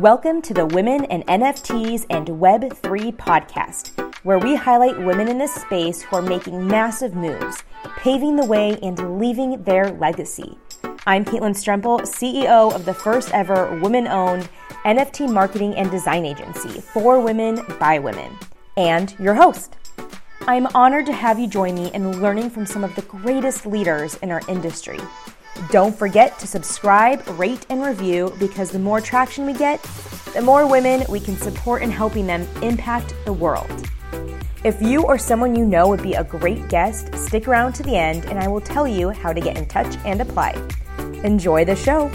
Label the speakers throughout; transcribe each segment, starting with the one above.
Speaker 1: Welcome to the Women in NFTs and Web3 podcast, where we highlight women in this space who are making massive moves, paving the way, and leaving their legacy. I'm Caitlin Strempel, CEO of the first ever women owned NFT marketing and design agency for women by women, and your host. I'm honored to have you join me in learning from some of the greatest leaders in our industry. Don't forget to subscribe, rate, and review because the more traction we get, the more women we can support in helping them impact the world. If you or someone you know would be a great guest, stick around to the end and I will tell you how to get in touch and apply. Enjoy the show.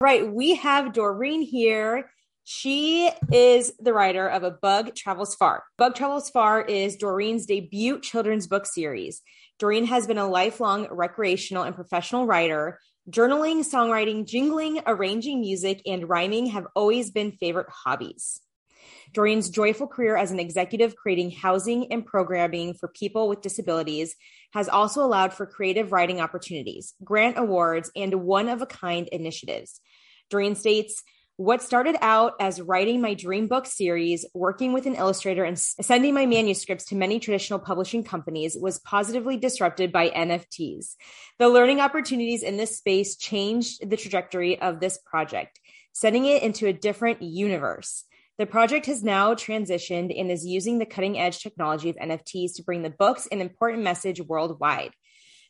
Speaker 1: Right, we have Doreen here she is the writer of A Bug Travels Far. Bug Travels Far is Doreen's debut children's book series. Doreen has been a lifelong recreational and professional writer. Journaling, songwriting, jingling, arranging music, and rhyming have always been favorite hobbies. Doreen's joyful career as an executive creating housing and programming for people with disabilities has also allowed for creative writing opportunities, grant awards, and one of a kind initiatives. Doreen states, what started out as writing my dream book series, working with an illustrator, and sending my manuscripts to many traditional publishing companies was positively disrupted by NFTs. The learning opportunities in this space changed the trajectory of this project, sending it into a different universe. The project has now transitioned and is using the cutting edge technology of NFTs to bring the books an important message worldwide.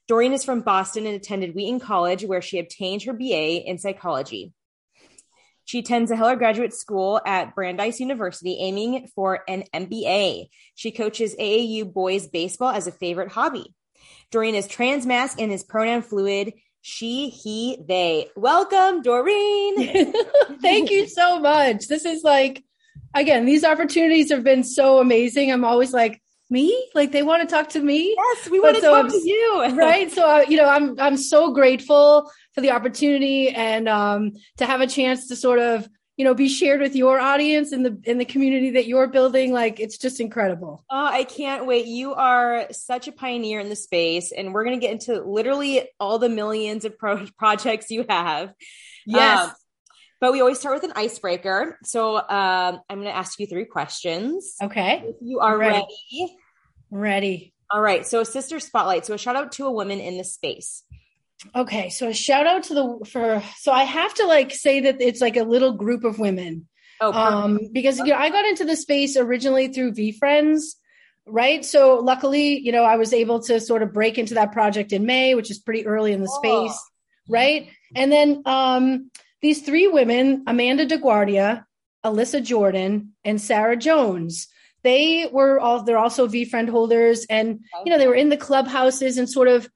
Speaker 1: Doreen is from Boston and attended Wheaton College, where she obtained her BA in psychology. She attends a Heller Graduate School at Brandeis University, aiming for an MBA. She coaches AAU boys baseball as a favorite hobby. Doreen is transmasc and is pronoun fluid. She, he, they. Welcome, Doreen.
Speaker 2: Thank you so much. This is like, again, these opportunities have been so amazing. I'm always like, me like they want to talk to me
Speaker 1: yes we want to so talk I'm, to you
Speaker 2: right so uh, you know i'm i'm so grateful for the opportunity and um to have a chance to sort of you know be shared with your audience in the in the community that you're building like it's just incredible
Speaker 1: oh i can't wait you are such a pioneer in the space and we're going to get into literally all the millions of pro- projects you have
Speaker 2: yes um,
Speaker 1: but we always start with an icebreaker. So um, I'm going to ask you three questions.
Speaker 2: Okay.
Speaker 1: If you are ready. ready.
Speaker 2: Ready.
Speaker 1: All right. So a sister spotlight. So a shout out to a woman in the space.
Speaker 2: Okay. So a shout out to the for so I have to like say that it's like a little group of women.
Speaker 1: Oh, um,
Speaker 2: because you know, I got into the space originally through VeeFriends, right? So luckily, you know, I was able to sort of break into that project in May, which is pretty early in the oh. space, right? And then um these three women, Amanda DeGuardia, Alyssa Jordan, and Sarah Jones, they were all they're also VeeFriend holders and you know they were in the clubhouses and sort of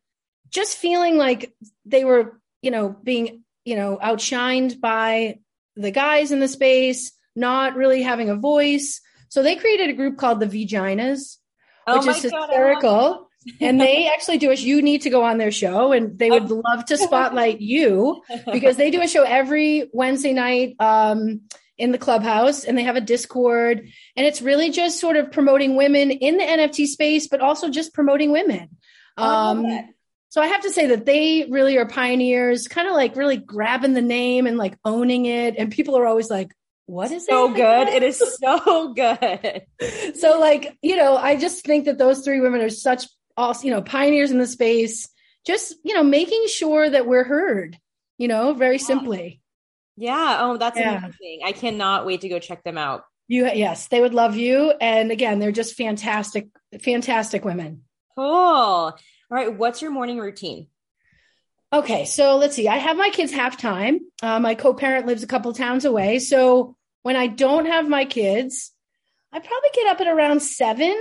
Speaker 2: just feeling like they were you know being you know outshined by the guys in the space not really having a voice. So they created a group called the Vaginas, oh which is God, hysterical. and they actually do a you need to go on their show and they would love to spotlight you because they do a show every wednesday night um, in the clubhouse and they have a discord. And it's really just sort of promoting women in the nft space but also just promoting women. Um, so i have to say that they really are pioneers kind of like really grabbing the name and like owning it and people are always like what is it?
Speaker 1: so it? good it is so good
Speaker 2: so like you know i just think that those three women are such also, you know, pioneers in the space, just, you know, making sure that we're heard, you know, very simply.
Speaker 1: Yeah. Oh, that's yeah. amazing. I cannot wait to go check them out.
Speaker 2: You, yes, they would love you. And again, they're just fantastic, fantastic women.
Speaker 1: Cool. All right. What's your morning routine?
Speaker 2: Okay. So let's see. I have my kids half time. Uh, my co parent lives a couple towns away. So when I don't have my kids, I probably get up at around seven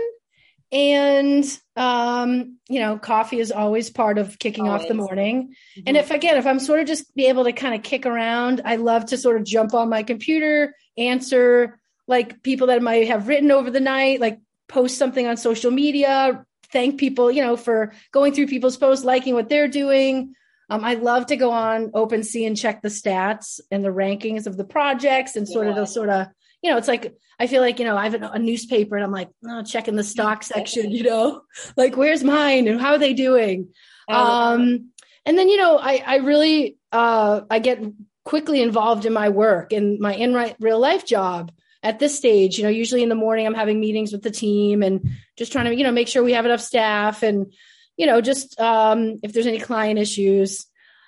Speaker 2: and um, you know coffee is always part of kicking always. off the morning mm-hmm. and if again if i'm sort of just be able to kind of kick around i love to sort of jump on my computer answer like people that might have written over the night like post something on social media thank people you know for going through people's posts liking what they're doing um, I love to go on OpenSea and check the stats and the rankings of the projects and sort yeah. of the sort of you know, it's like I feel like you know I have a, a newspaper and I'm like oh, checking the stock section, you know, like where's mine and how are they doing? Um, and then you know I I really uh I get quickly involved in my work and my in real life job at this stage you know usually in the morning i'm having meetings with the team and just trying to you know make sure we have enough staff and you know just um if there's any client issues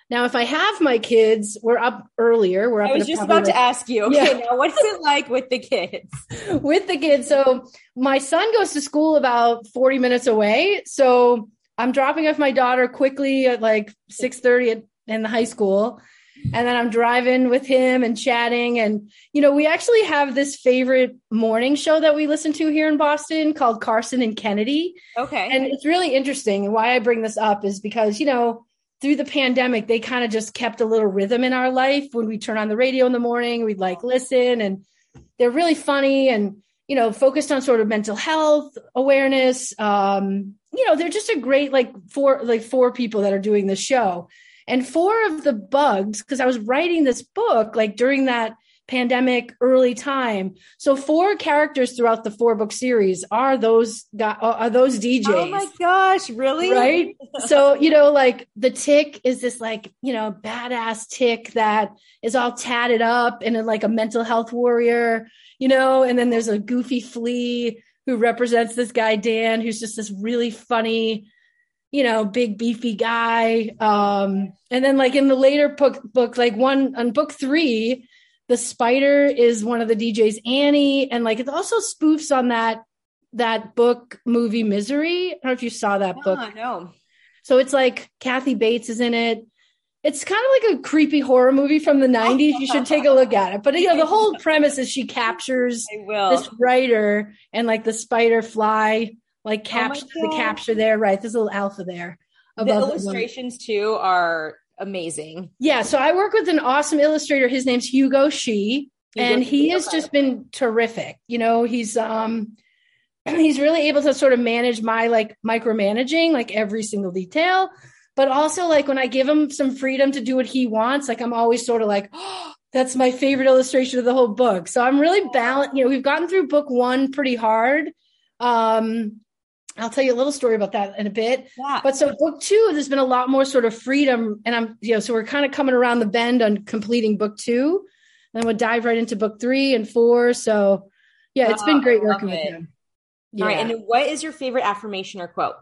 Speaker 2: now, if I have my kids, we're up earlier. We're up.
Speaker 1: I was just about to ask you. Okay, yeah. now what's it like with the kids?
Speaker 2: with the kids, so my son goes to school about forty minutes away. So I'm dropping off my daughter quickly at like six thirty in the high school, and then I'm driving with him and chatting. And you know, we actually have this favorite morning show that we listen to here in Boston called Karson and Kennedy.
Speaker 1: Okay,
Speaker 2: and it's really interesting. And why I bring this up is because you know through the pandemic, they kind of just kept a little rhythm in our life. When we turn on the radio in the morning, we'd like listen, and they're really funny and you know focused on sort of mental health awareness. Um, you know, they're just a great like four like four people that are doing the show, and four of the bugs because I was writing this book like during that pandemic early time. So four characters throughout the four book series are those uh, are those djs oh
Speaker 1: my gosh really?
Speaker 2: Right? So you know like the tick is this like you know badass tick that is all tatted up and like a mental health warrior you know? And then there's a goofy flea who represents this guy dan who's just this really funny you know big beefy guy um and then like in the later book book like one on book three the spider is one of the DJs, Annie, and like it also spoofs on that that book movie Misery. I don't know if you saw that book.
Speaker 1: No.
Speaker 2: So it's like Kathy Bates is in it. It's kind of like a creepy horror movie from the 90s. You should take a look at it. But you know, the whole premise is she captures this writer and like the spider fly like capture oh the capture there. Right. There's a little alpha there.
Speaker 1: The illustrations too are amazing.
Speaker 2: Yeah. So I work with an awesome illustrator. His name's Hugo Shi, and he has just been terrific. You know, he's um he's really able to sort of manage my like micromanaging, like every single detail. But also like when I give him some freedom to do what he wants, like I'm always sort of like, oh, that's my favorite illustration of the whole book. So I'm really balanced. You know, we've gotten through book one pretty hard. Um, I'll tell you a little story about that in a bit. Yeah. But so book two, there's been a lot more sort of freedom. And I'm, you know, so we're kind of coming around the bend on completing book two. And we'll dive right into book three and four. So yeah, it's oh, been great working with you.
Speaker 1: Yeah. All right. And what is your favorite affirmation or quote?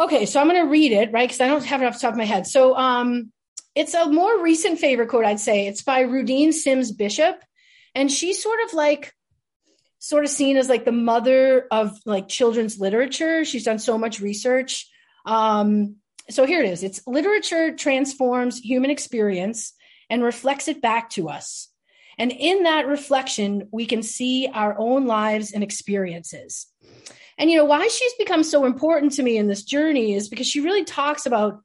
Speaker 2: Okay. So I'm going to read it, right? Because I don't have it off the top of my head. So um, it's a more recent favorite quote, I'd say. It's by Rudine Sims Bishop. And she's sort of like, sort of seen as like the mother of like children's literature. She's done so much research. Um, so here it is. It's literature transforms human experience and reflects it back to us. And in that reflection, we can see our own lives and experiences. And you know why she's become so important to me in this journey is because she really talks about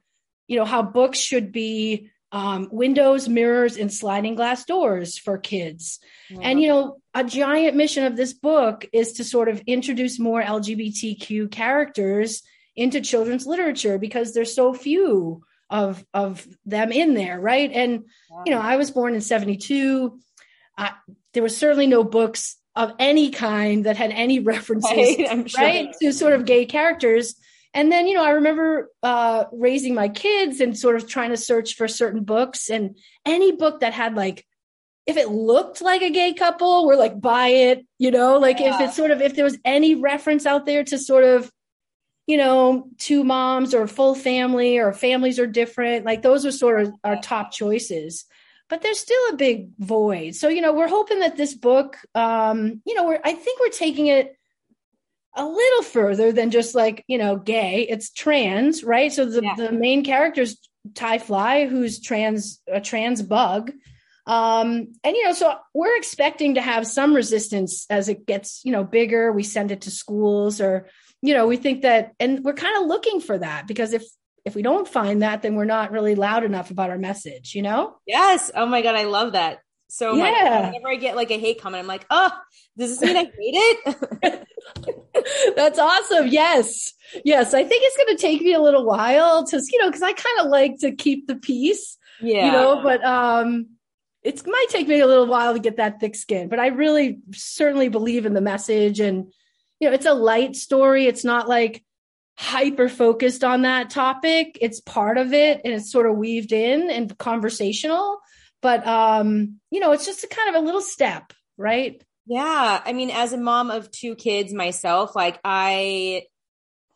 Speaker 2: you know how books should be um, windows, mirrors, and sliding glass doors for kids. And, you know, a giant mission of this book is to sort of introduce more LGBTQ characters into children's literature because there's so few of of them in there, right? And wow. you know, I was born in 72. Uh, there were certainly no books of any kind that had any references, right, sure. right to sort of gay characters. And then, you know, I remember uh, raising my kids and sort of trying to search for certain books and any book that had like, if it looked like a gay couple, we're like, buy it, you know, like yeah. if it's sort of, if there was any reference out there to sort of, you know, two moms or full family or families are different, like those are sort of our top choices. But there's still a big void. So, you know, we're hoping that this book, um, you know, we're, I think we're taking it a little further than just like you know gay. It's trans right? So the, yeah. the main character is ty fly who's trans a trans bug. Um and you know so we're expecting to have some resistance as it gets you know bigger. We send it to schools or you know we think that and we're kind of looking for that because if if we don't find that then we're not really loud enough about our message you know?
Speaker 1: Yes. Oh my god i love that so yeah. whenever I get like a hate comment, I'm like, oh, does this mean I hate it?
Speaker 2: That's awesome. Yes. Yes. I think it's going to take me a little while to, you know, cause I kind of like to keep the peace, yeah. you know, but, um, it might take me a little while to get that thick skin, but I really certainly believe in the message and, you know, it's a light story. It's not like, hyper focused on that topic. It's part of it and it's sort of weaved in and conversational. But um, you know, it's just a kind of a little step, right?
Speaker 1: Yeah. I mean, as a mom of two kids myself, like I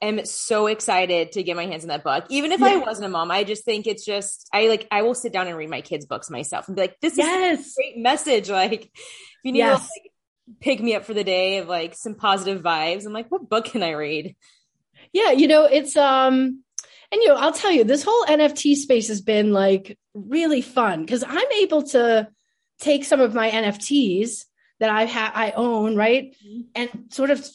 Speaker 1: am so excited to get my hands on that book. Even if yeah. I wasn't a mom, I just think it's just I like I will sit down and read my kids' books myself and be like, this yes. is a great message. Like if you need yes. to like, pick me up for the day of like some positive vibes, I'm like, what book can I read?
Speaker 2: Yeah, you know, it's um and you know, I'll tell you, this whole NFT space has been like really fun because I'm able to take some of my NFTs that I have I own, right? Mm-hmm. And sort of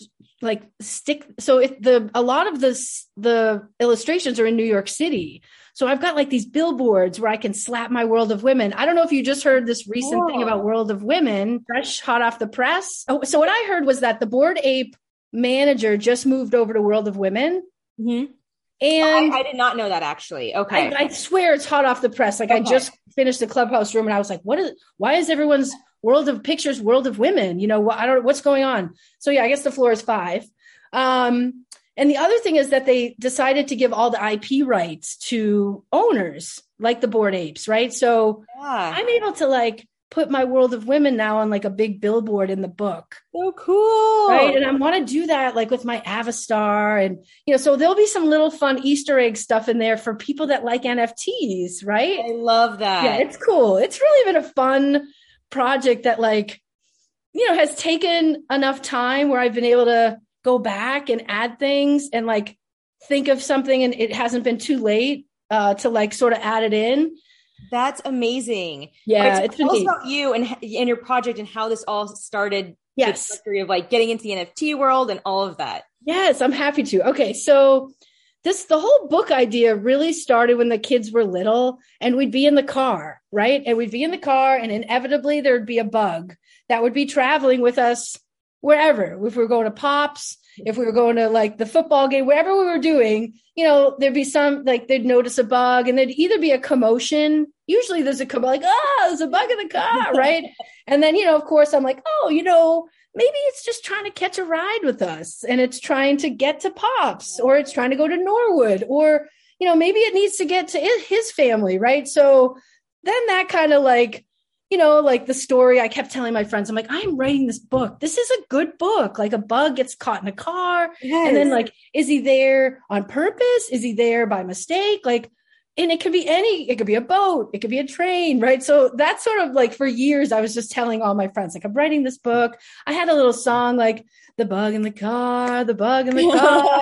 Speaker 2: like stick so if the a lot of this the illustrations are in New York City. So I've got like these billboards where I can slap my World of Women. I don't know if you just heard this recent Whoa. thing about World of Women, fresh hot off the press. Oh, so what I heard was that the Bored Ape manager just moved over to World of Women.
Speaker 1: Mm-hmm. And I, I, did not know that actually. Okay.
Speaker 2: I, I, swear it's hot off the press. Like okay. I just finished the clubhouse room and I was like, what is, why is everyone's world of pictures, world of women. You know, what I don't know what's going on. So yeah, I guess the floor is five. Um, and the other thing is that they decided to give all the IP rights to owners, like the Bored Apes, right? So yeah. I'm able to like put my world of women now on like a big billboard in the book.
Speaker 1: So cool.
Speaker 2: Right. And I want to do that like with my Avastar. And, you know, so there'll be some little fun Easter egg stuff in there for people that like NFTs, right?
Speaker 1: I love that.
Speaker 2: Yeah, it's cool. It's really been a fun project that like you know has taken enough time where I've been able to go back and add things and like think of something and it hasn't been too late uh, to like sort of add it in.
Speaker 1: That's amazing.
Speaker 2: Yeah,
Speaker 1: right, so tell us about you and and your project and how this all started.
Speaker 2: Yes,
Speaker 1: the history of like getting into the NFT world and all of that.
Speaker 2: Yes, I'm happy to. Okay, so this the whole book idea really started when the kids were little and we'd be in the car right and we'd be in the car and inevitably there'd be a bug that would be traveling with us wherever if we were going to pops if we were going to like the football game wherever we were doing you know there'd be some like they'd notice a bug and there'd either be a commotion. Usually there's a like oh there's a bug in the car right? And then you know of course i'm like oh you know maybe it's just trying to catch a ride with us and it's trying to get to pops or it's trying to go to norwood or you know maybe it needs to get to his family right? So then that kind of like you know like the story i kept telling my friends. I'm like i'm writing this book. This is a good book. Like a bug gets caught in a car yes. and then like is he there on purpose? Is he there by mistake? Like and it could be any it could be a boat it could be a train right so that's sort of like for years i was just telling all my friends like i'm writing this book i had a little song like the bug in the car the bug in the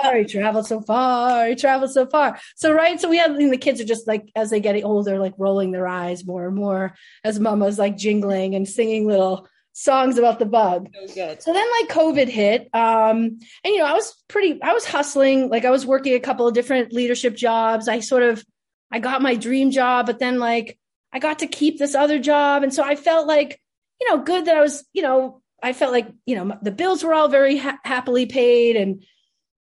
Speaker 2: car he traveled so far he traveled so far so right so we have and the kids are just like as they get older like rolling their eyes more and more as mama's like jingling and singing little songs about the bug.
Speaker 1: So good.
Speaker 2: So then like COVID hit. Um, and you know, I was pretty I was hustling, like I was working a couple of different leadership jobs. I sort of I got my dream job, but then like I got to keep this other job. And so I felt like, you know, good that I was, you know, I felt like, you know, the bills were all very ha- happily paid. And,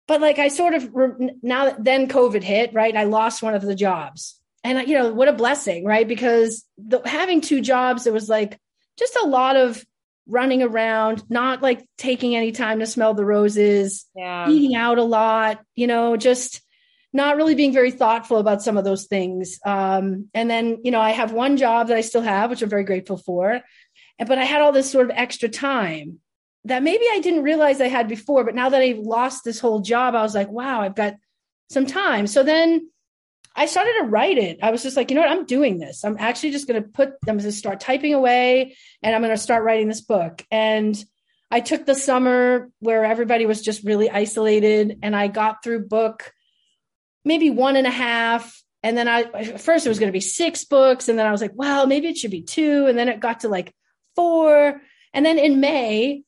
Speaker 2: but like I sort of, re- now that then COVID hit, right? I lost one of the jobs. And, you know, what a blessing, right? Because the, having two jobs, it was like just a lot of running around, not like taking any time to smell the roses,
Speaker 1: yeah.
Speaker 2: eating out a lot, you know, just, not really being very thoughtful about some of those things. Um, and then, you know, I have one job that I still have, which I'm very grateful for. But I had all this sort of extra time that maybe I didn't realize I had before. But now that I've lost this whole job, I was like, wow, I've got some time. So then I started to write it. I was just like, you know what? I'm doing this. I'm actually just going to put, I'm going to start typing away and I'm going to start writing this book. And I took the summer where everybody was just really isolated and I got through book maybe one and a half. And then I, first it was going to be six books. And then I was like, well, maybe it should be two. And then it got to like four. And then in May,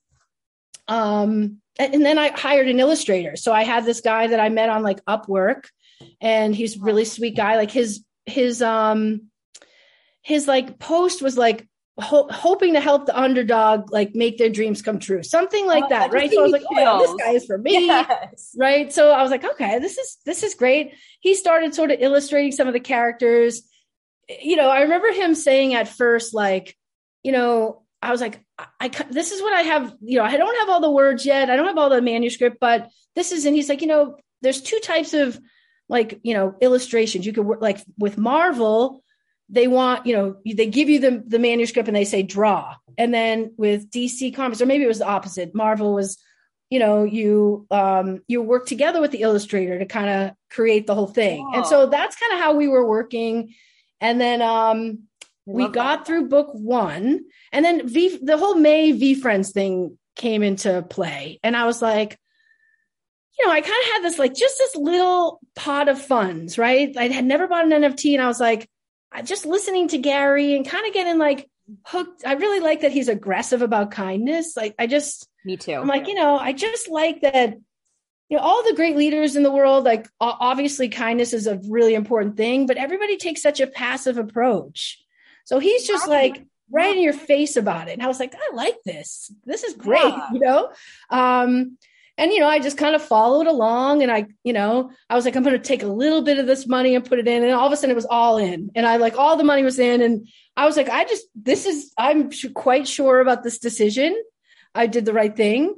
Speaker 2: um, and then I hired an illustrator. So I had this guy that I met on like Upwork and he's really sweet guy. Like his, his, um, his like post was like ho- hoping to help the underdog like make their dreams come true. Something like oh, that right? So i was like oh this guy is for me. Yes. right? So i was like okay this is this is great. He started sort of illustrating some of the characters. You know i remember him saying at first like you know i was like I, I this is what i have you know i don't have all the words yet. I don't have all the manuscript but this is and he's like you know there's two types of like you know illustrations. You could work like with marvel they want you know they give you the the manuscript and they say draw. And then with dc comics or maybe it was the opposite. Marvel was you know you um you work together with the illustrator to kind of create the whole thing. And so that's kind of how we were working. And then um we got that. through book one. And then v the whole may VeeFriends thing came into play. And i was like you know, I kind of had this like just this little pot of funds, right? I had never bought an NFT and I was like, just listening to Gary and kind of getting like hooked. I really like that he's aggressive about kindness. Like, I just,
Speaker 1: me too.
Speaker 2: I'm like, you know, I just like that, you know, all the great leaders in the world, like obviously kindness is a really important thing, but everybody takes such a passive approach. So he's just like, right in your face about it. And I was like, I like this. This is great, yeah. you know? Um, and, you know, I just kind of followed along and I, you know, I was like, I'm going to take a little bit of this money and put it in. And all of a sudden it was all in. And I like all the money was in. And I was like, I just, this is, I'm quite sure about this decision. I did the right thing,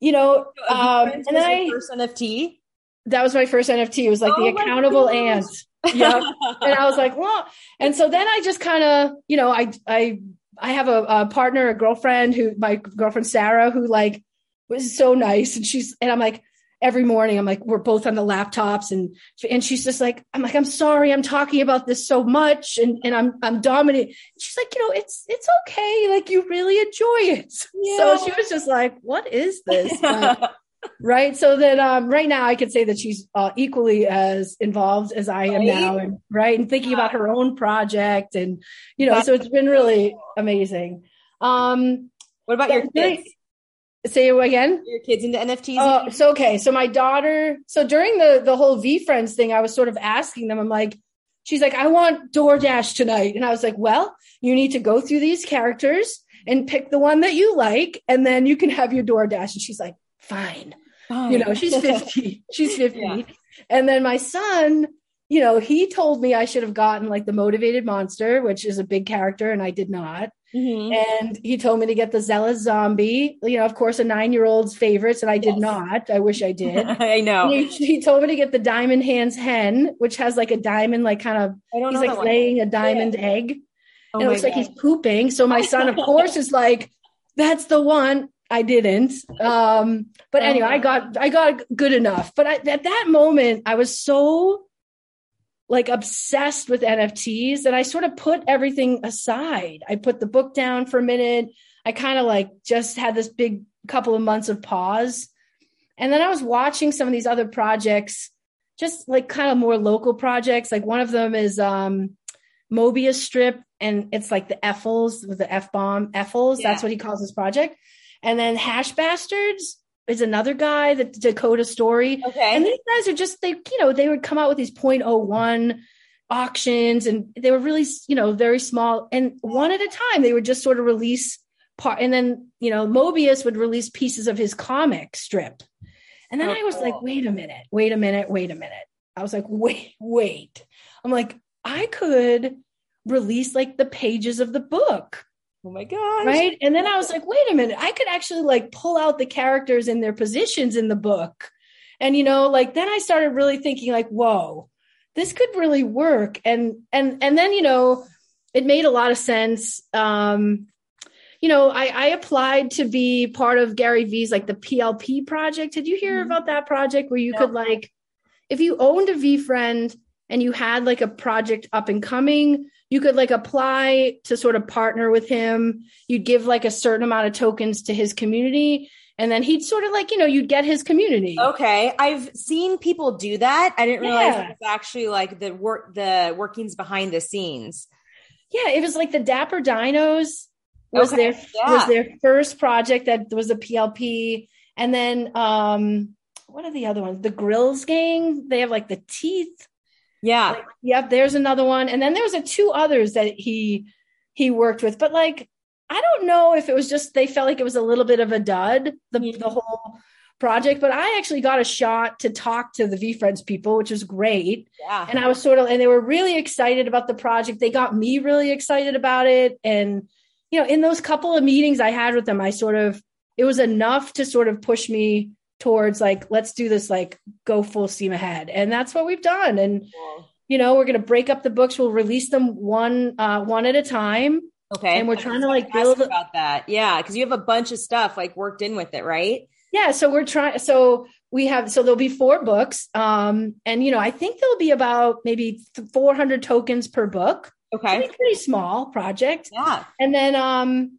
Speaker 2: you know. Um, and then I,
Speaker 1: first NFT.
Speaker 2: That was my first NFT. It was like oh the accountable aunt. yeah. and I was like, well, and so then I just kind of, you know, I, I, I have a, a partner, a girlfriend who, my girlfriend Sarah, who like, was so nice. And she's, and I'm like, every morning I'm like, we're both on the laptops and, and she's just like, I'm like, I'm sorry, I'm talking about this so much and, and I'm, I'm dominating. She's like, you know, it's, it's okay. Like you really enjoy it. Yeah. So she was just like, what is this? right. So that, um, right now I could say that she's uh, equally as involved as I am right? now. And right. And thinking about her own project and, you know, That's so it's been really amazing. Um,
Speaker 1: what about your kids?
Speaker 2: Say it again.
Speaker 1: Your kids into NFTs?
Speaker 2: Oh, so okay. So my daughter. So during the the whole VeeFriends thing, I was sort of asking them. I'm like, she's like, I want DoorDash tonight, and I was like, well, you need to go through these characters and pick the one that you like, and then you can have your DoorDash. And she's like, fine. fine. You know, she's fifty. she's fifty. Yeah. And then my son, you know, he told me I should have gotten like the motivated monster, which is a big character, and I did not. Mm-hmm. And he told me to get the zealous zombie, you know, of course, a nine year old's favorites, and I did yes. not. I wish I did.
Speaker 1: I know.
Speaker 2: He, he, told me to get the diamond hands hen, which has like a diamond, like kind of, he's like laying a diamond yeah. egg. Oh and it looks God. like he's pooping. So my son, of course, is like, that's the one. I didn't. Um, but oh anyway, I got I got good enough. But I, at that moment, I was so like obsessed with NFTs and I sort of put everything aside. I put the book down for a minute. I kind of like just had this big couple of months of pause. And then I was watching some of these other projects, just like kind of more local projects. Like one of them is um Mobius strip and it's like the Effles with the F bomb Effles. Yeah. That's what he calls his project. And then Hash Bastards is another guy, the Dakota story.
Speaker 1: Okay.
Speaker 2: And these guys are just they, you know, they would come out with these 0.01 auctions and they were really, you know, very small. And one at a time, they would just sort of release part and then, you know, Mobius would release pieces of his comic strip. And then oh, I was like, wait a minute, wait a minute, wait a minute. I was like, wait, wait. I'm like, I could release like the pages of the book
Speaker 1: Oh my god.
Speaker 2: Right. And then I was like, wait a minute, I could actually like pull out the characters and their positions in the book. And you know, like then I started really thinking like, whoa, this could really work. And and and then, you know, it made a lot of sense. Um, you know, I, I applied to be part of Gary Vee's like the PLP project. Did you hear mm-hmm. about that project where you no. could like if you owned a VeeFriend and you had like a project up and coming, you could like apply to sort of partner with him. You'd give like a certain amount of tokens to his community. And then he'd sort of like, you know, you'd get his community.
Speaker 1: Okay. I've seen people do that. I didn't realize yeah. it was actually like the work, the workings behind the scenes.
Speaker 2: Yeah. It was like the Dapper Dinos was okay. their, yeah. was their first project that was a PLP. And then, um, what are the other ones? The Grillz Gang. They have like the teeth
Speaker 1: yeah.
Speaker 2: Like, yep. There's another one. And then there was a two others that he he worked with. But like, I don't know if it was just they felt like it was a little bit of a dud, the, mm-hmm. the whole project. But I actually got a shot to talk to the VeeFriends people, which was great.
Speaker 1: Yeah.
Speaker 2: And I was sort of and they were really excited about the project. They got me really excited about it. And, you know, in those couple of meetings I had with them, I sort of it was enough to sort of push me towards like let's do this like go full steam ahead and that's what we've done and you know we're going to break up the books we'll release them one uh one at a time
Speaker 1: Okay.
Speaker 2: and we're trying to like build
Speaker 1: about that. Yeah, because you have a bunch of stuff like worked in with it, right?
Speaker 2: yeah so we're trying so we have so there'll be four books um and you know i think there'll be about maybe 400 tokens per book
Speaker 1: Okay.
Speaker 2: Pretty small project
Speaker 1: Yeah.
Speaker 2: and then um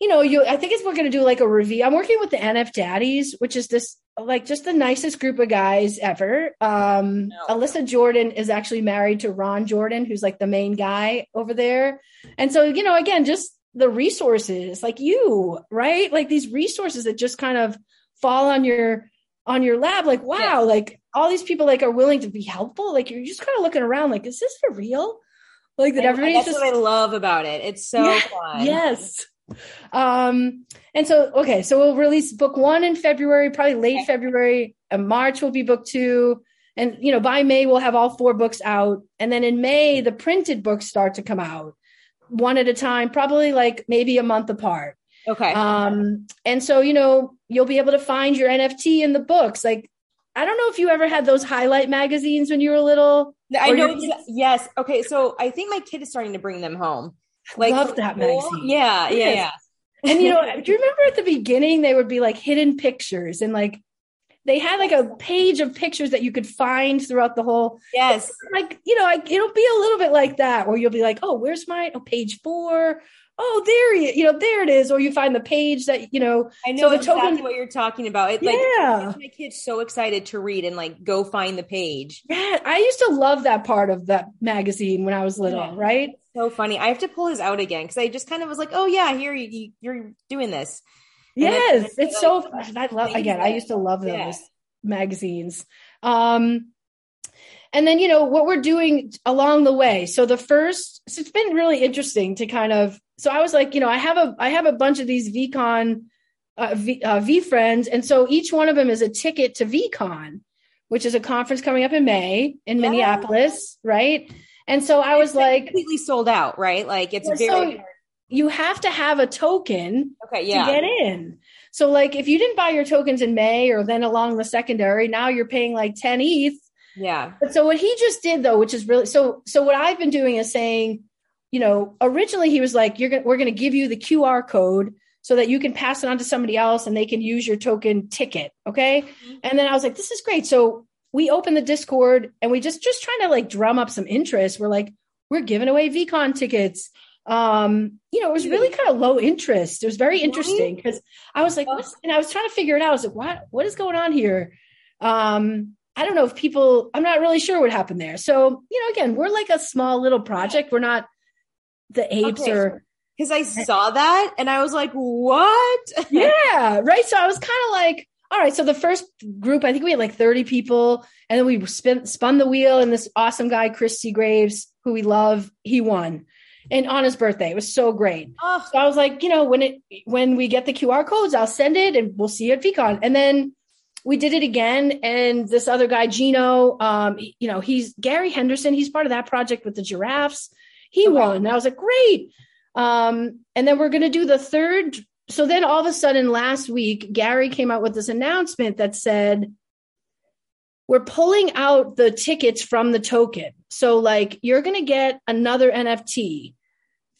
Speaker 2: you know you i think it's we're going to do like a review i'm working with the nf daddies which is this like just the nicest group of guys ever um
Speaker 1: No.
Speaker 2: alyssa jordan is actually married to ron jordan who's like the main guy over there and so you know again just the resources like you right like these resources that just kind of fall on your on your lab like wow
Speaker 1: Yeah.
Speaker 2: like all these people like are willing to be helpful like you're just kind of looking around like is this for real like that
Speaker 1: And
Speaker 2: everybody's
Speaker 1: that's
Speaker 2: just
Speaker 1: what I love about it. It's so
Speaker 2: Yeah,
Speaker 1: fun.
Speaker 2: Yes. Um, and so, okay, so we'll release book one in February, probably late
Speaker 1: Okay.
Speaker 2: February. And March will be book two. And, you know, by May, we'll have all four books out. And then in May, the printed books start to come out one at a time, probably like maybe a month apart.
Speaker 1: Okay.
Speaker 2: Um, and so, you know, you'll be able to find your NFT in the books. Like, I don't know if you ever had those highlight magazines when you were little.
Speaker 1: I know. Yes. Okay. So I think my kid is starting to bring them home. Like
Speaker 2: Love that magazine.
Speaker 1: Yeah. Yeah.
Speaker 2: Yes.
Speaker 1: Yeah.
Speaker 2: And you know, do you remember at the beginning they would be like hidden pictures and like they had like a page of pictures that you could find throughout the whole
Speaker 1: Yes.
Speaker 2: like you know like it'll be a little bit like that where you'll be like oh where's my oh page four oh there you you know there it is or you find the page that you know
Speaker 1: I know
Speaker 2: So the
Speaker 1: exactly
Speaker 2: token-
Speaker 1: what you're talking about. It like
Speaker 2: yeah
Speaker 1: my kid's so excited to read and like go find the page.
Speaker 2: yeah I used to love that part of that magazine when I was little
Speaker 1: Yeah.
Speaker 2: right
Speaker 1: So funny. I have to pull his out again because I just kind of was like, oh yeah, here you, you you're doing this. And
Speaker 2: yes it's so I love again I used to love those
Speaker 1: Yeah.
Speaker 2: magazines um and then you know what we're doing along the way so the first so it's been really interesting to kind of so i was like you know i have a i have a bunch of these VeeCon uh, v, uh, VeeFriends and so each one of them is a ticket to VeeCon which is a conference coming up in may in
Speaker 1: Yeah.
Speaker 2: minneapolis right and so i was
Speaker 1: It's
Speaker 2: like
Speaker 1: completely sold out, right? Like it's very
Speaker 2: so you have to have a token
Speaker 1: okay. Yeah.
Speaker 2: to get in. So like if you didn't buy your tokens in May or then along the secondary, now you're paying like 10 ETH.
Speaker 1: yeah.
Speaker 2: But so what he just did though, which is really so so what I've been doing is saying, you know, originally he was like, you're gonna we're gonna give you the QR code so that you can pass it on to somebody else and they can use your token ticket. Okay. Mm-hmm. And then I was like, this is great. So we opened the Discord and we just just trying to like drum up some interest. We're like, we're giving away VeeCon tickets. Um, you know, it was really kind of low interest. It was very interesting because I was like, what's, and I was trying to figure it out. I was like, what what is going on here? Um, I don't know if people, I'm not really sure what happened there. So, you know, again, we're like a small little project. We're not the apes
Speaker 1: Okay.
Speaker 2: or
Speaker 1: Because I saw that and I was like, what?
Speaker 2: yeah, right. So I was kind of like, all right. So the first group, I think we had like 30 people, and then we spin, spun the wheel, and this awesome guy, Chris Graves, who we love, he won. And on his birthday, it was so great.
Speaker 1: Oh,
Speaker 2: So I was like, you know, when it when we get the QR codes, I'll send it, and we'll see you at VeeCon. And then we did it again, and this other guy, Gino, um, you know, he's Gary Henderson. He's part of that project with the giraffes. He
Speaker 1: Okay.
Speaker 2: won. And I was like, great. Um, and then we're going to do the third. So then all of a sudden last week, Gary came out with this announcement that said, we're pulling out the tickets from the token. So, like, you're going to get another NFT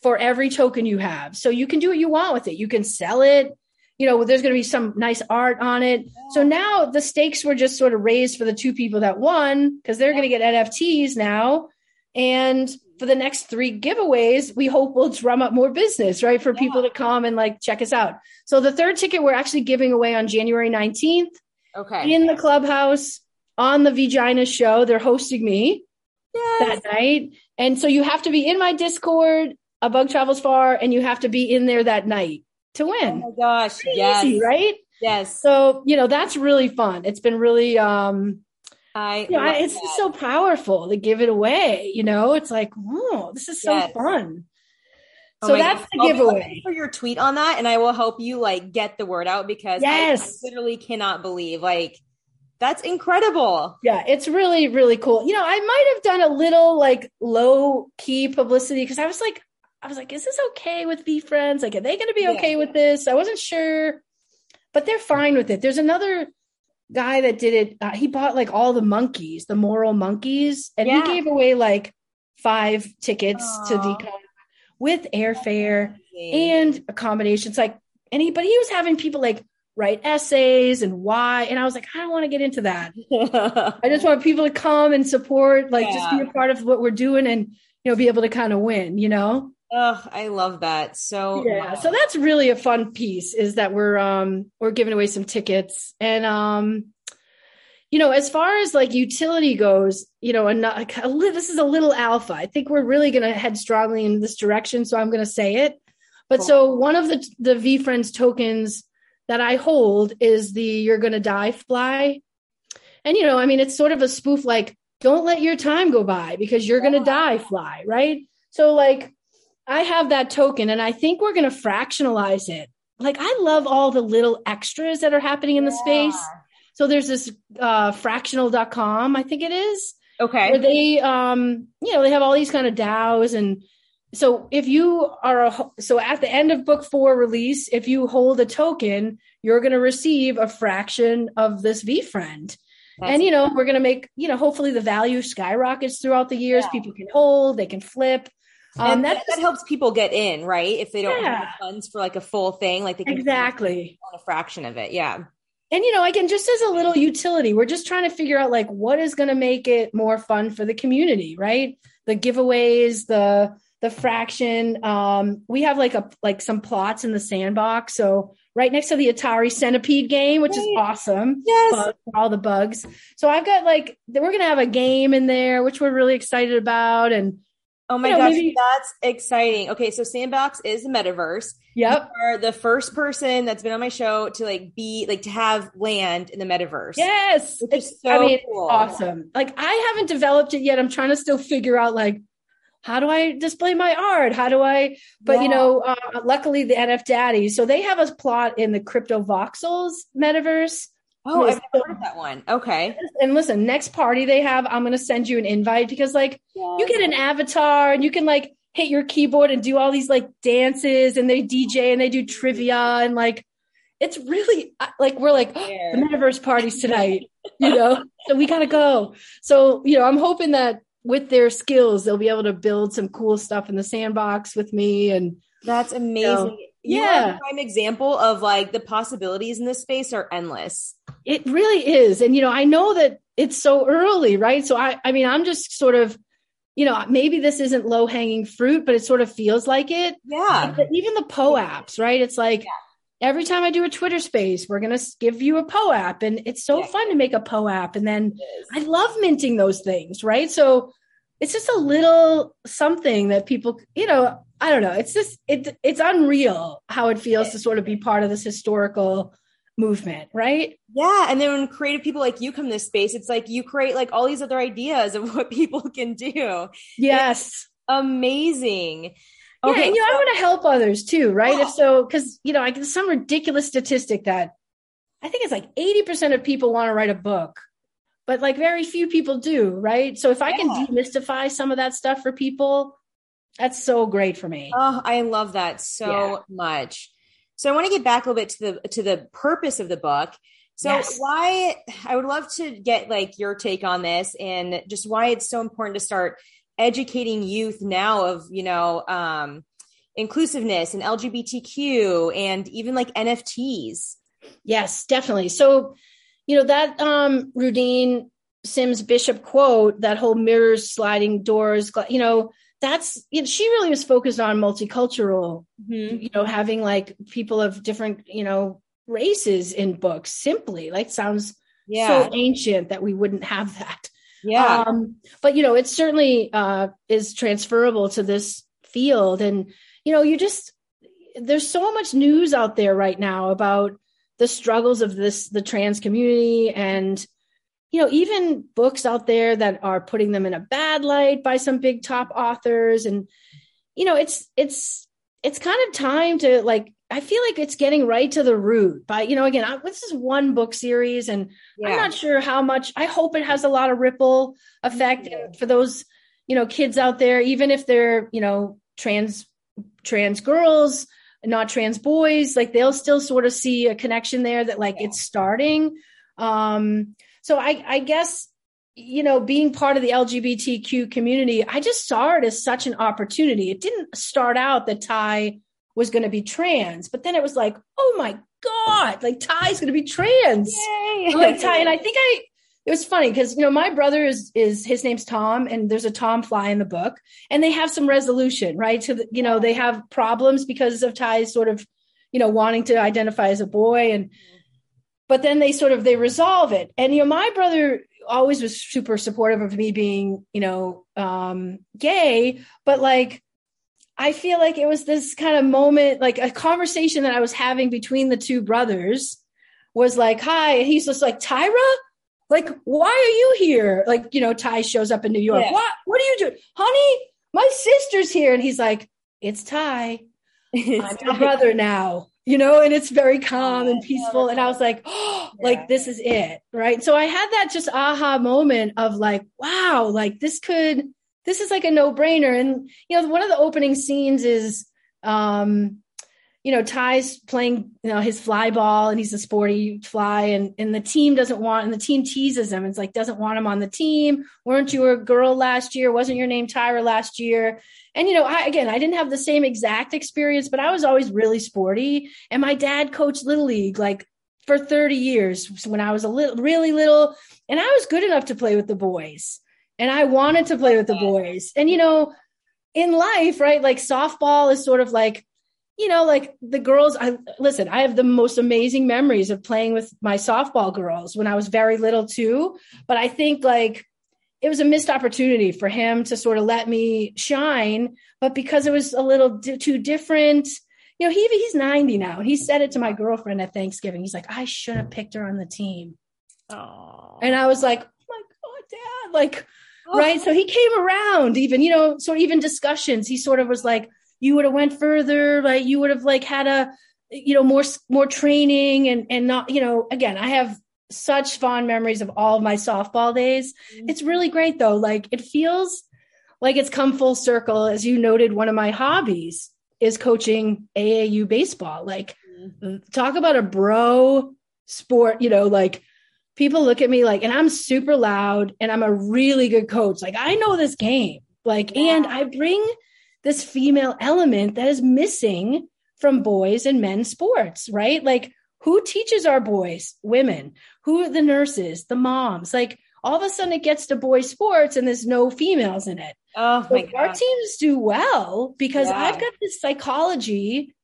Speaker 2: for every token you have. So, you can do what you want with it. You can sell it. You know, there's going to be some nice art on it. So now the stakes were just sort of raised for the two people that won because they're going to get NFTs now. And for the next three giveaways, we hope we'll drum up more business, right? For people to come and like check us out. So the third ticket we're actually giving away on January 19th
Speaker 1: okay.
Speaker 2: in the clubhouse on the Vagina show. They're hosting me
Speaker 1: Yes.
Speaker 2: that night. And so you have to be in my Discord, A Bug Travels Far, and you have to be in there that night to win.
Speaker 1: Oh my gosh.
Speaker 2: Pretty
Speaker 1: Yes.
Speaker 2: Easy, right?
Speaker 1: Yes.
Speaker 2: So, you know, that's really fun. It's been really um
Speaker 1: I,
Speaker 2: you know,
Speaker 1: love
Speaker 2: it's
Speaker 1: that.
Speaker 2: so powerful to give it away, you know? It's like, oh, this is so
Speaker 1: Yes.
Speaker 2: fun.
Speaker 1: Oh
Speaker 2: So that's
Speaker 1: gosh.
Speaker 2: the
Speaker 1: I'll
Speaker 2: giveaway.
Speaker 1: For your tweet on that, and I will help you like get the word out because I-
Speaker 2: Yes.
Speaker 1: I literally cannot believe like that's incredible.
Speaker 2: Yeah, it's really, really cool. You know, I might have done a little like low key publicity because I was like, I was like, is this okay with VeeFriends? Like, are they going to be
Speaker 1: Yeah.
Speaker 2: okay with this? I wasn't sure, but they're fine with it. There's another, guy that did it, uh, he bought like all the monkeys, the moral monkeys, and
Speaker 1: Yeah.
Speaker 2: he gave away like five tickets to
Speaker 1: Aw.
Speaker 2: VeeCon with airfare and accommodations. Like, and he, but he was having people like write essays and why. And I was like, I don't want to get into that. I just want people to come and support, like, just be a part of what we're doing and, you know, be able to kind of win, you know?
Speaker 1: Oh, I love that so
Speaker 2: yeah
Speaker 1: much.
Speaker 2: so that's really a fun piece is that we're um we're giving away some tickets and um you know as far as like utility goes you know and not, a li- this is a little alpha. I think we're really going to head strongly in this direction so i'm going to say it. But
Speaker 1: Cool.
Speaker 2: so one of the the VeeFriends tokens that i hold is the you're going to die fly. And you know i mean it's sort of a spoof like don't let your time go by because you're going to die fly right? So like I have that token and I think we're going to fractionalize it. Like I love all the little extras that are happening in the space. So there's this uh fractional.com, I think it is,
Speaker 1: okay
Speaker 2: where they um you know, they have all these kind of DAOs and so if you are a so at the end of book 4 release, if you hold a token, you're going to receive a fraction of this VeeFriend.
Speaker 1: That's-
Speaker 2: and you know, we're going to make, you know, hopefully the value skyrockets throughout the years.
Speaker 1: Yeah.
Speaker 2: People can hold, they can flip. Um,
Speaker 1: and that, that helps people get in, right? If they don't
Speaker 2: Yeah.
Speaker 1: have funds for like a full thing, like they can
Speaker 2: exactly.
Speaker 1: own a fraction of it. Yeah.
Speaker 2: And you know, again, just as a little utility, we're just trying to figure out like what is going to make it more fun for the community, right? The giveaways, the the fraction. Um, we have like a like some plots in the sandbox, so right next to the Atari Centipede game, which is awesome.
Speaker 1: Yes.
Speaker 2: Bug- all the bugs. So I've got like we're gonna have a game in there, which we're really excited about. And
Speaker 1: Oh my
Speaker 2: You know,
Speaker 1: gosh,
Speaker 2: maybe-
Speaker 1: that's exciting. Okay, so Sandbox is a metaverse.
Speaker 2: yep,
Speaker 1: You are the first person that's been on my show to like be like to have land in the metaverse.
Speaker 2: yes,
Speaker 1: Which
Speaker 2: it's
Speaker 1: is so
Speaker 2: I mean,
Speaker 1: cool.
Speaker 2: awesome. Like I haven't developed it yet. I'm trying to still figure out like how do I display my art? How do I? But you know, uh, luckily the NF Daddy, so they have a plot in the Cryptovoxels metaverse.
Speaker 1: Oh, I've heard of that one. Okay.
Speaker 2: And listen, next party they have, I'm going to send you an invite because like you get an avatar and you can like hit your keyboard and do all these like dances and they DJ and they do trivia and like it's really like we're like
Speaker 1: Yeah.
Speaker 2: the metaverse parties tonight, you know. so we gotta go. So you know, I'm hoping that with their skills, they'll be able to build some cool stuff in the sandbox with me. And
Speaker 1: That's amazing. You
Speaker 2: yeah.
Speaker 1: prime example of like the possibilities in this space are endless.
Speaker 2: it really is. And you know, I know that it's so early, right? So I, I mean, I'm just sort of, you know, maybe this isn't low hanging fruit, but it sort of feels like it.
Speaker 1: Yeah.
Speaker 2: But even the POAPs, right? It's like every time I do a Twitter space, we're going to give you a POAP. And it's so
Speaker 1: Yeah.
Speaker 2: fun to make a POAP. And then I love minting those things, right? So it's just a little something that people, you know, I don't know. It's just, it, it's unreal how it feels to sort of be part of this historical movement, right?
Speaker 1: Yeah. And then when creative people like you come to this space, it's like you create like all these other ideas of what people can do.
Speaker 2: Yes.
Speaker 1: Amazing.
Speaker 2: Yeah,
Speaker 1: Okay.
Speaker 2: and you know, I want to help others too, right?
Speaker 1: Yeah.
Speaker 2: If so, because you know, I get some ridiculous statistic that I think it's like 80% of people want to write a book, but like very few people do, right? So if I can
Speaker 1: Yeah.
Speaker 2: demystify some of that stuff for people, that's so great for me.
Speaker 1: Oh, I love that so
Speaker 2: Yeah.
Speaker 1: much. So I want to get back a little bit to the to the purpose of the book. So
Speaker 2: Yes.
Speaker 1: why I would love to get like your take on this and just why it's so important to start educating youth now of, you know, um inclusiveness and LGBTQ and even like NFTs.
Speaker 2: Yes, definitely. So, you know, that um Rudine Sims Bishop quote, that whole mirrors, sliding doors, you know, that's you know, she really was focused on multicultural you know having like people of different you know races in books simply like sounds
Speaker 1: Yeah.
Speaker 2: so ancient that we wouldn't have that
Speaker 1: yeah.
Speaker 2: um but you know it certainly uh is transferable to this field and you know you just there's so much news out there right now about the struggles of this the trans community and you know even books out there that are putting them in a bad light by some big top authors and you know it's it's it's kind of time to like i feel like it's getting right to the root but you know again I, this is one book series and
Speaker 1: yeah.
Speaker 2: i'm not sure how much i hope it has a lot of ripple effect
Speaker 1: Mhm.
Speaker 2: for those you know kids out there even if they're you know trans trans girls not trans boys like they'll still sort of see a connection there that like
Speaker 1: Yeah.
Speaker 2: it's starting Um, so I, I guess, you know, being part of the LGBTQ community, I just saw it as such an opportunity. It didn't start out that Ty was going to be trans, but then it was like, oh my God, like Ty's going to be trans.
Speaker 1: Yay.
Speaker 2: like Ty, and I think I, it was funny because you know my brother is is his name's Tom and there's a Tom fly in the book and they have some resolution right so you know they have problems because of Ty's sort of you know wanting to identify as a boy and but then they sort of they resolve it and you know my brother always was super supportive of me being you know um gay but like I feel like it was this kind of moment like a conversation that I was having between the two brothers was like hi and he's just like Tyra like, why are you here? Like, you know, Ty shows up in New York. Yeah. What? What are you doing? Honey, my sister's here. And he's like, it's Ty. I'm your brother now. You know, and it's very calm and peaceful. And I was like, oh, yeah. like this is it. Right. So I had that just aha moment of like, wow, like this could, this is like a no brainer. And, you know, one of the opening scenes is, um, you know, Ty's playing, you know, his fly ball and he's a sporty fly and, and the team doesn't want, and the team teases him. It's like, doesn't want him on the team. Weren't you a girl last year? Wasn't your name Tyra last year? And, you know, I, again, I didn't have the same exact experience, but I was always really sporty. And my dad coached Little League like for 30 years when I was a little, really little. And I was good enough to play with the boys and I wanted to play with the boys. And, you know, in life, right? Like softball is sort of like, you know, like the girls, I listen, I have the most amazing memories of playing with my softball girls when I was very little too. But I think like it was a missed opportunity for him to sort of let me shine. But because it was a little di- too different, you know, he he's 90 now. And he said it to my girlfriend at Thanksgiving. He's like, I should have picked her on the team.
Speaker 1: Oh.
Speaker 2: And I was like, oh my God, dad. Like, oh. right. So he came around even, you know, so even discussions, he sort of was like, you would have went further like you would have like had a you know more more training and and not you know again i have such fond memories of all of my softball days. Mm-hmm. it's really great though. Like it feels like it's come full circle. As you noted one of my hobbies is coaching aau baseball. Like mm-hmm. talk about a bro sport you know like people look at me like and i'm super loud and i'm a really good coach. Like i know this game. Like yeah. and i bring this female element that is missing from boys and men's sports, right? Like, who teaches our boys? Women. Who are the nurses? The moms? Like, all of a sudden it gets to boys sports and there's no females in it.
Speaker 1: Oh so my God.
Speaker 2: Our teams do well because yeah. I've got this psychology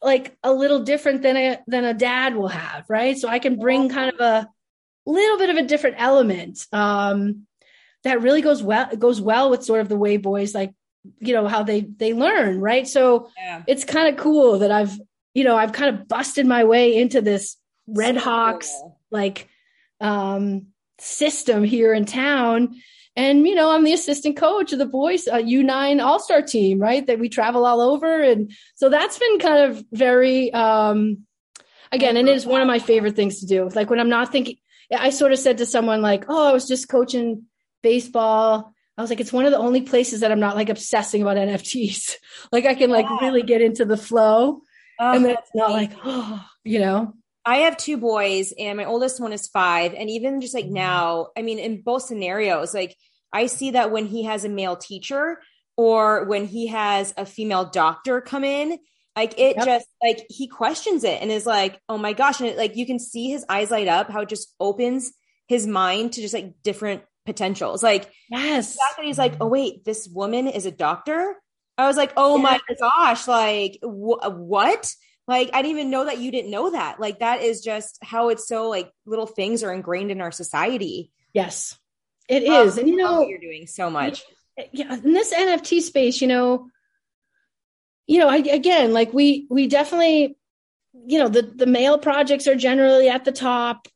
Speaker 2: like a little different than a than a dad will have, right? So I can bring kind of a little bit of a different element um that really goes well it goes well with sort of the way boys like you know how they they learn right so yeah. it's kind of cool that i've you know i've kind of busted my way into this red so hawks cool. like um system here in town and you know i'm the assistant coach of the boys uh, u9 all-star team right that we travel all over and so that's been kind of very um again and it is one of my favorite things to do like when i'm not thinking i sort of said to someone like oh i was just coaching baseball I was like, it's one of the only places that I'm not like obsessing about NFTs. like I can like yeah. really get into the flow. Oh, and um, then it's not like, oh, you know.
Speaker 1: I have two boys and my oldest one is five. And even just like mm-hmm. now, I mean, in both scenarios, like I see that when he has a male teacher or when he has a female doctor come in, like it yep. just like he questions it and is like, oh my gosh. And it, like you can see his eyes light up, how it just opens his mind to just like different potentials. Like,
Speaker 2: yes,
Speaker 1: that he's like, oh wait, this woman is a doctor. I was like, oh my gosh, like wh- what? Like I didn't even know that you didn't know that. Like that is just how it's so like little things are ingrained in our society.
Speaker 2: Yes, it is, and you know
Speaker 1: you're doing so much.
Speaker 2: Yeah, in this NFT space, you know, you know, I, again, like we we definitely, you know, the the male projects are generally at the top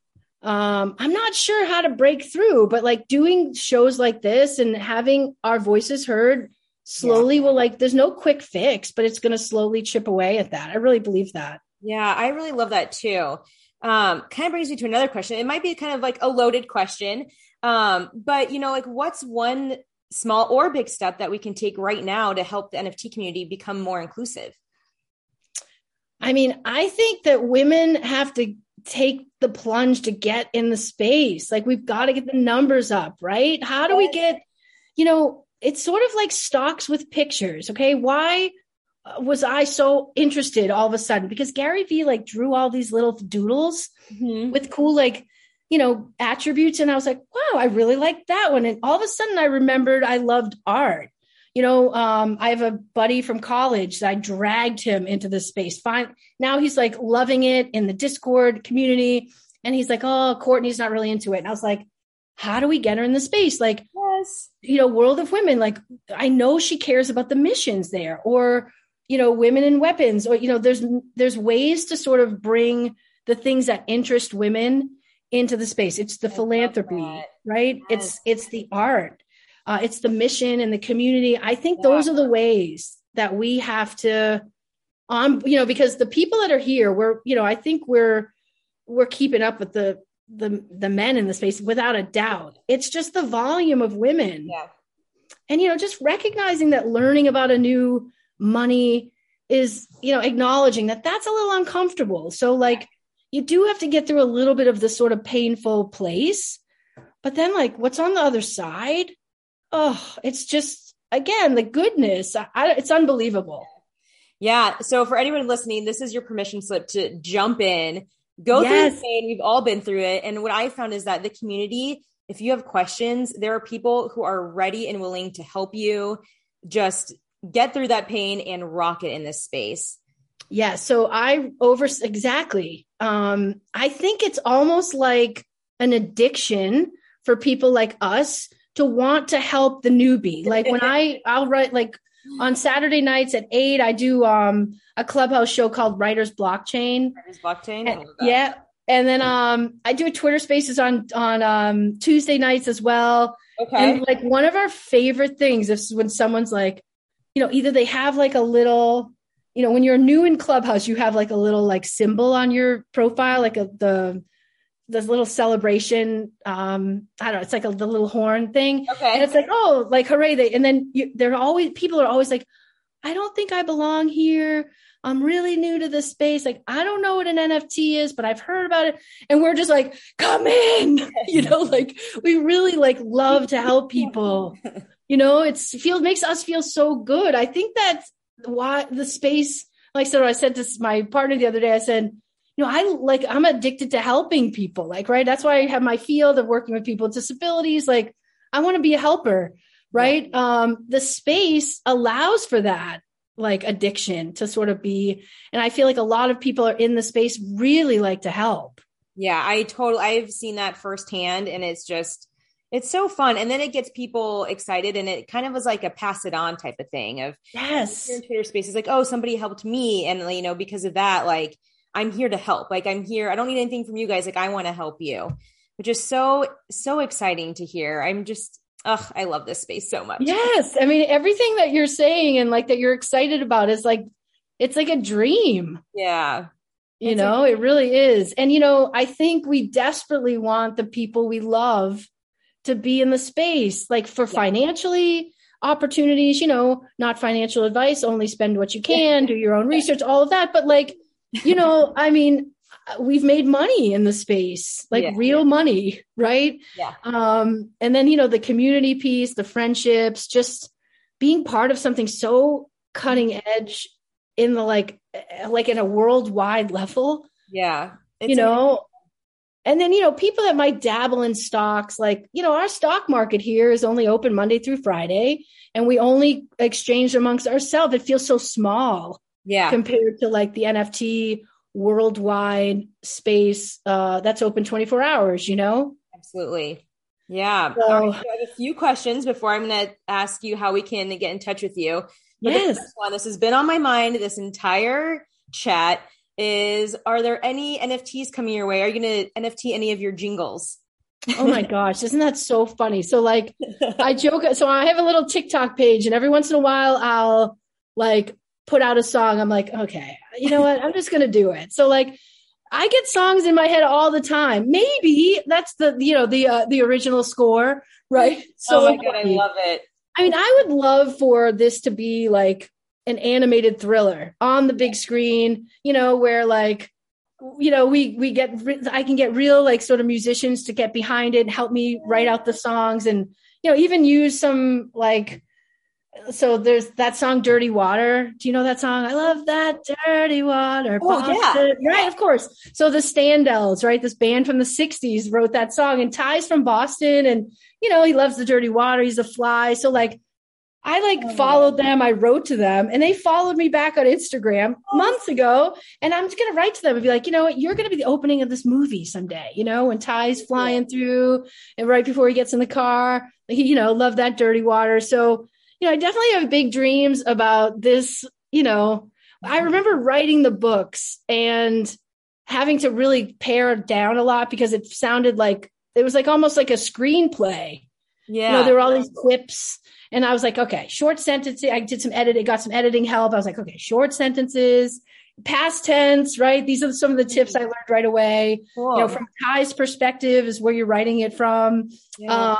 Speaker 2: um i'm not sure how to break through but like doing shows like this and having our voices heard slowly yeah. will like there's no quick fix but it's going to slowly chip away at that. I really believe that.
Speaker 1: Yeah i really love that too. Um kind of brings me to another question. It might be kind of like a loaded question. Um but you know like what's one small or big step that we can take right now to help the nft community become more inclusive?
Speaker 2: I mean i think that women have to take the plunge to get in the space. Like we've got to get the numbers up, right? How do we get, you know, it's sort of like stocks with pictures. Okay. Why was I so interested all of a sudden? Because Gary Vee like drew all these little doodles mm-hmm. with cool, like, you know, attributes. And I was like, wow, I really like that one. And all of a sudden I remembered I loved art. You know, um, I have a buddy from college that I dragged him into this space. Fine. Now he's like loving it in the Discord community. And he's like, oh, Courtney's not really into it. And I was like, how do we get her in the space? Like, yes. you know, World of Women, like, I know she cares about the missions there or, you know, women and weapons, or, you know, there's, there's ways to sort of bring the things that interest women into the space. It's the I philanthropy, right? Yes. It's, it's the art. Uh, it's the mission and the community. I think yeah. those are the ways that we have to, um, you know, because the people that are here, we're, you know, I think we're, we're keeping up with the the the men in the space without a doubt. It's just the volume of women.
Speaker 1: Yeah.
Speaker 2: And you know, just recognizing that learning about a new money is, you know, acknowledging that that's a little uncomfortable. So like you do have to get through a little bit of this sort of painful place. But then like what's on the other side? Oh, it's just again, the goodness. I, I, it's unbelievable.
Speaker 1: Yeah. So for anyone listening, this is your permission slip to jump in go yes. through the pain. We've all been through it. And what I found is that the community, if you have questions, there are people who are ready and willing to help you just get through that pain and rock it in this space.
Speaker 2: Yeah. So I over exactly. Um, I think it's almost like an addiction for people like us to want to help the newbie. Like when I, I'll write like on Saturday nights at eight, I do um a clubhouse show called Writers Blockchain.
Speaker 1: Writers Blockchain.
Speaker 2: And, yeah. And then um I do a Twitter spaces on on um Tuesday nights as well.
Speaker 1: Okay.
Speaker 2: And like one of our favorite things is when someone's like, you know, either they have like a little, you know, when you're new in Clubhouse, you have like a little like symbol on your profile, like a the this little celebration. Um, I don't know. It's like a the little horn thing.
Speaker 1: Okay.
Speaker 2: And it's like, oh, like hooray! They, and then you, they're always people are always like, I don't think I belong here. I'm really new to this space. Like, I don't know what an NFT is, but I've heard about it. And we're just like, come in, you know, like we really like love to help people. You know, it's feel makes us feel so good. I think that's why the space, like so I said to my partner the other day, I said, you know, I like I'm addicted to helping people. Like, right. That's why I have my field of working with people with disabilities. Like, I want to be a helper right yeah. um the space allows for that like addiction to sort of be and i feel like a lot of people are in the space really like to help
Speaker 1: yeah i totally i've seen that firsthand and it's just it's so fun and then it gets people excited and it kind of was like a pass it on type of thing of
Speaker 2: yes
Speaker 1: twitter spaces like oh somebody helped me and you know because of that like i'm here to help like i'm here i don't need anything from you guys like i want to help you which is so so exciting to hear i'm just Ugh, I love this space so much.
Speaker 2: Yes. I mean, everything that you're saying and like that you're excited about is like, it's like a dream.
Speaker 1: Yeah.
Speaker 2: You it's know, a- it really is. And, you know, I think we desperately want the people we love to be in the space, like for yeah. financially opportunities, you know, not financial advice, only spend what you can, do your own research, all of that. But like, you know, I mean, we've made money in the space like yeah, real yeah. money right?
Speaker 1: Yeah.
Speaker 2: Um and then you know the community piece the friendships just being part of something so cutting edge in the like like in a worldwide level.
Speaker 1: Yeah.
Speaker 2: You know? And then you know people that might dabble in stocks like you know our stock market here is only open monday through friday and we only exchange amongst ourselves. It feels so small
Speaker 1: yeah
Speaker 2: compared to like the nft worldwide space uh, that's open 24 hours, you know?
Speaker 1: Absolutely. Yeah. So, right, so I have a few questions before I'm going to ask you how we can get in touch with you.
Speaker 2: But yes.
Speaker 1: one, this has been on my mind this entire chat is are there any NFTs coming your way? Are you going to NFT any of your jingles?
Speaker 2: oh my gosh, isn't that so funny? So like I joke so I have a little TikTok page and every once in a while I'll like put out a song, I'm like, okay, you know what? I'm just going to do it. So like, I get songs in my head all the time. Maybe that's the, you know, the, uh, the original score, right?
Speaker 1: So oh my God, I love it.
Speaker 2: I mean, I would love for this to be like an animated thriller on the big screen, you know, where like, you know, we we get I can get real like sort of musicians to get behind it and help me write out the songs and you know even use some like so there's that song dirty water. Do you know that song? I love that dirty water
Speaker 1: oh, yeah.
Speaker 2: right of course. So the standells right this band from the 60s wrote that song and ty's from boston and you know he loves the dirty water. He's a fly. So like i like oh, followed them. I wrote to them and they followed me back on instagram oh. months ago and i'm just going to write to them and be like you know what? You're going to be the opening of this movie someday you know when ty's flying yeah. through and right before he gets in the car. He, you know love that dirty water. So you know, I definitely have big dreams about this. You know, I remember writing the books and having to really pare down a lot because it sounded like it was like almost like a screenplay.
Speaker 1: Yeah.
Speaker 2: You know, there were all these clips. And I was like, okay, short sentences. I did some editing, got some editing help. I was like, okay, short sentences, past tense, right? These are some of the tips I learned right away. Cool. You know, from Ty's perspective is where you're writing it from. Yeah. Um,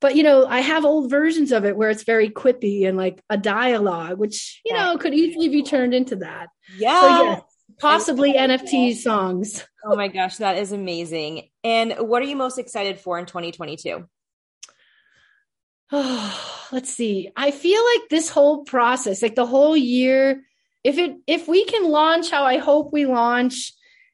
Speaker 2: but you know i have old versions of it where it's very quippy and like a dialogue which you know could easily be turned into that.
Speaker 1: Yeah so, yes,
Speaker 2: possibly nft songs.
Speaker 1: Oh my gosh that is amazing. And what are you most excited for in 2022
Speaker 2: oh, let's see. I feel like this whole process like the whole year if it if we can launch how i hope we launch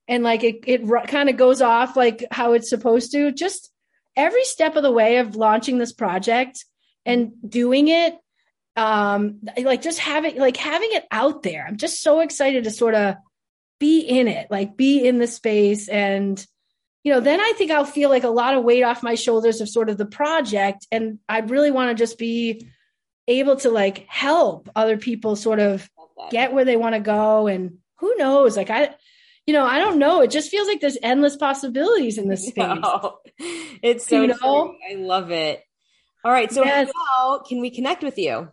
Speaker 2: and like it, it kind of goes off like how it's supposed to just every step of the way of launching this project and doing it um like just having like having it out there. I'm just so excited to sort of be in it like be in the space. And you know then i think i'll feel like a lot of weight off my shoulders of sort of the project. And i really want to just be able to like help other people sort of get where they want to go. And who knows? Like i you know, I don't know. It just feels like there's endless possibilities in this space.
Speaker 1: It's so you know? I love it. All right. So yes. how can we connect with you?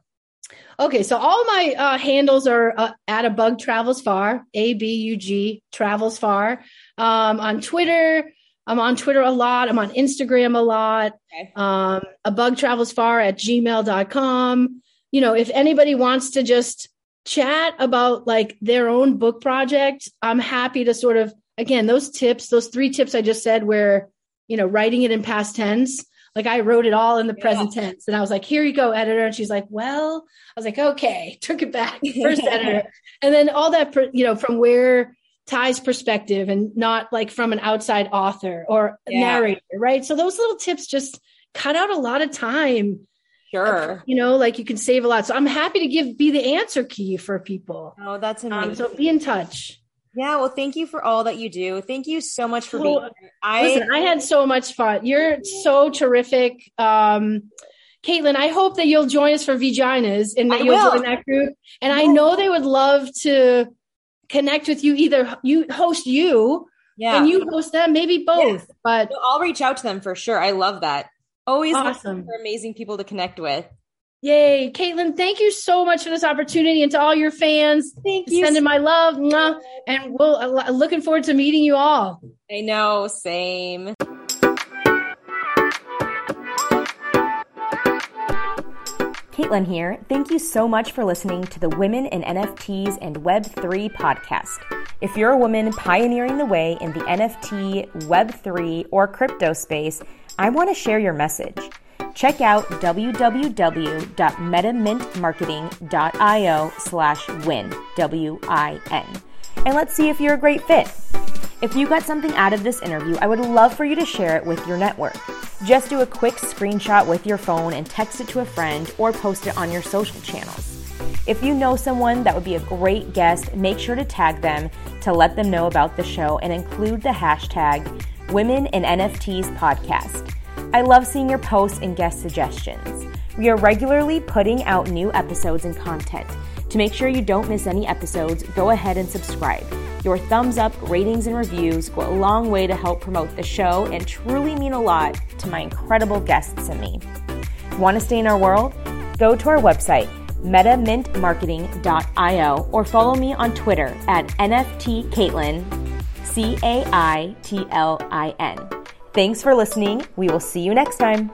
Speaker 2: Okay, so all my uh, handles are uh, at a bug travels far, A B U G travels far. Um, on Twitter, I'm on Twitter a lot. I'm on Instagram a lot. Okay. Um, a bug travels far at gmail.com. You know, if anybody wants to just chat about like their own book project, I'm happy to sort of again those tips, those three tips I just said, where you know writing it in past tense. Like I wrote it all in the yeah. present tense, and I was like, "Here you go, editor." And she's like, "Well," I was like, "Okay," took it back, first editor, and then all that, you know, from where Ty's perspective and not like from an outside author or yeah. narrator, right? So those little tips just cut out a lot of time
Speaker 1: Sure.
Speaker 2: You know, like you can save a lot. So I'm happy to give be the answer key for people.
Speaker 1: Oh, that's amazing. Um,
Speaker 2: so be in touch.
Speaker 1: Yeah, well, thank you for all that you do. Thank you so much for being here.
Speaker 2: I listen, I had so much fun. You're so terrific. Um Caitlin, I hope that you'll join us for Vaginas and that I you'll will. join that group. And yeah. I know they would love to connect with you. Either you host you, yeah, and you host them, maybe both. Yeah. But
Speaker 1: I'll reach out to them for sure. I love that. Always awesome. for amazing people to connect with.
Speaker 2: Yay. Caitlin, thank you so much for this opportunity and to all your fans.
Speaker 1: Thank you.
Speaker 2: Sending my love. Mwah, and we'll uh, looking forward to meeting you all.
Speaker 1: I know. Same. Caitlin here. Thank you so much for listening to the Women in NFTs and Web3 podcast. If you're a woman pioneering the way in the NFT, Web3, or crypto space, I want to share your message. Check out www.metamintmarketing.io slash win, W-I-N. And let's see if you're a great fit. If you got something out of this interview, I would love for you to share it with your network. Just do a quick screenshot with your phone and text it to a friend or post it on your social channels. If you know someone that would be a great guest, make sure to tag them to let them know about the show and include the hashtag Women in NFTs podcast. I love seeing your posts and guest suggestions. We are regularly putting out new episodes and content. To make sure you don't miss any episodes, go ahead and subscribe. Your thumbs up, ratings, and reviews go a long way to help promote the show and truly mean a lot to my incredible guests and me. Want to stay in our world? Go to our website, metamintmarketing.io, or follow me on Twitter at NFTCaitlin, C A I T L I N. Thanks for listening. We will see you next time.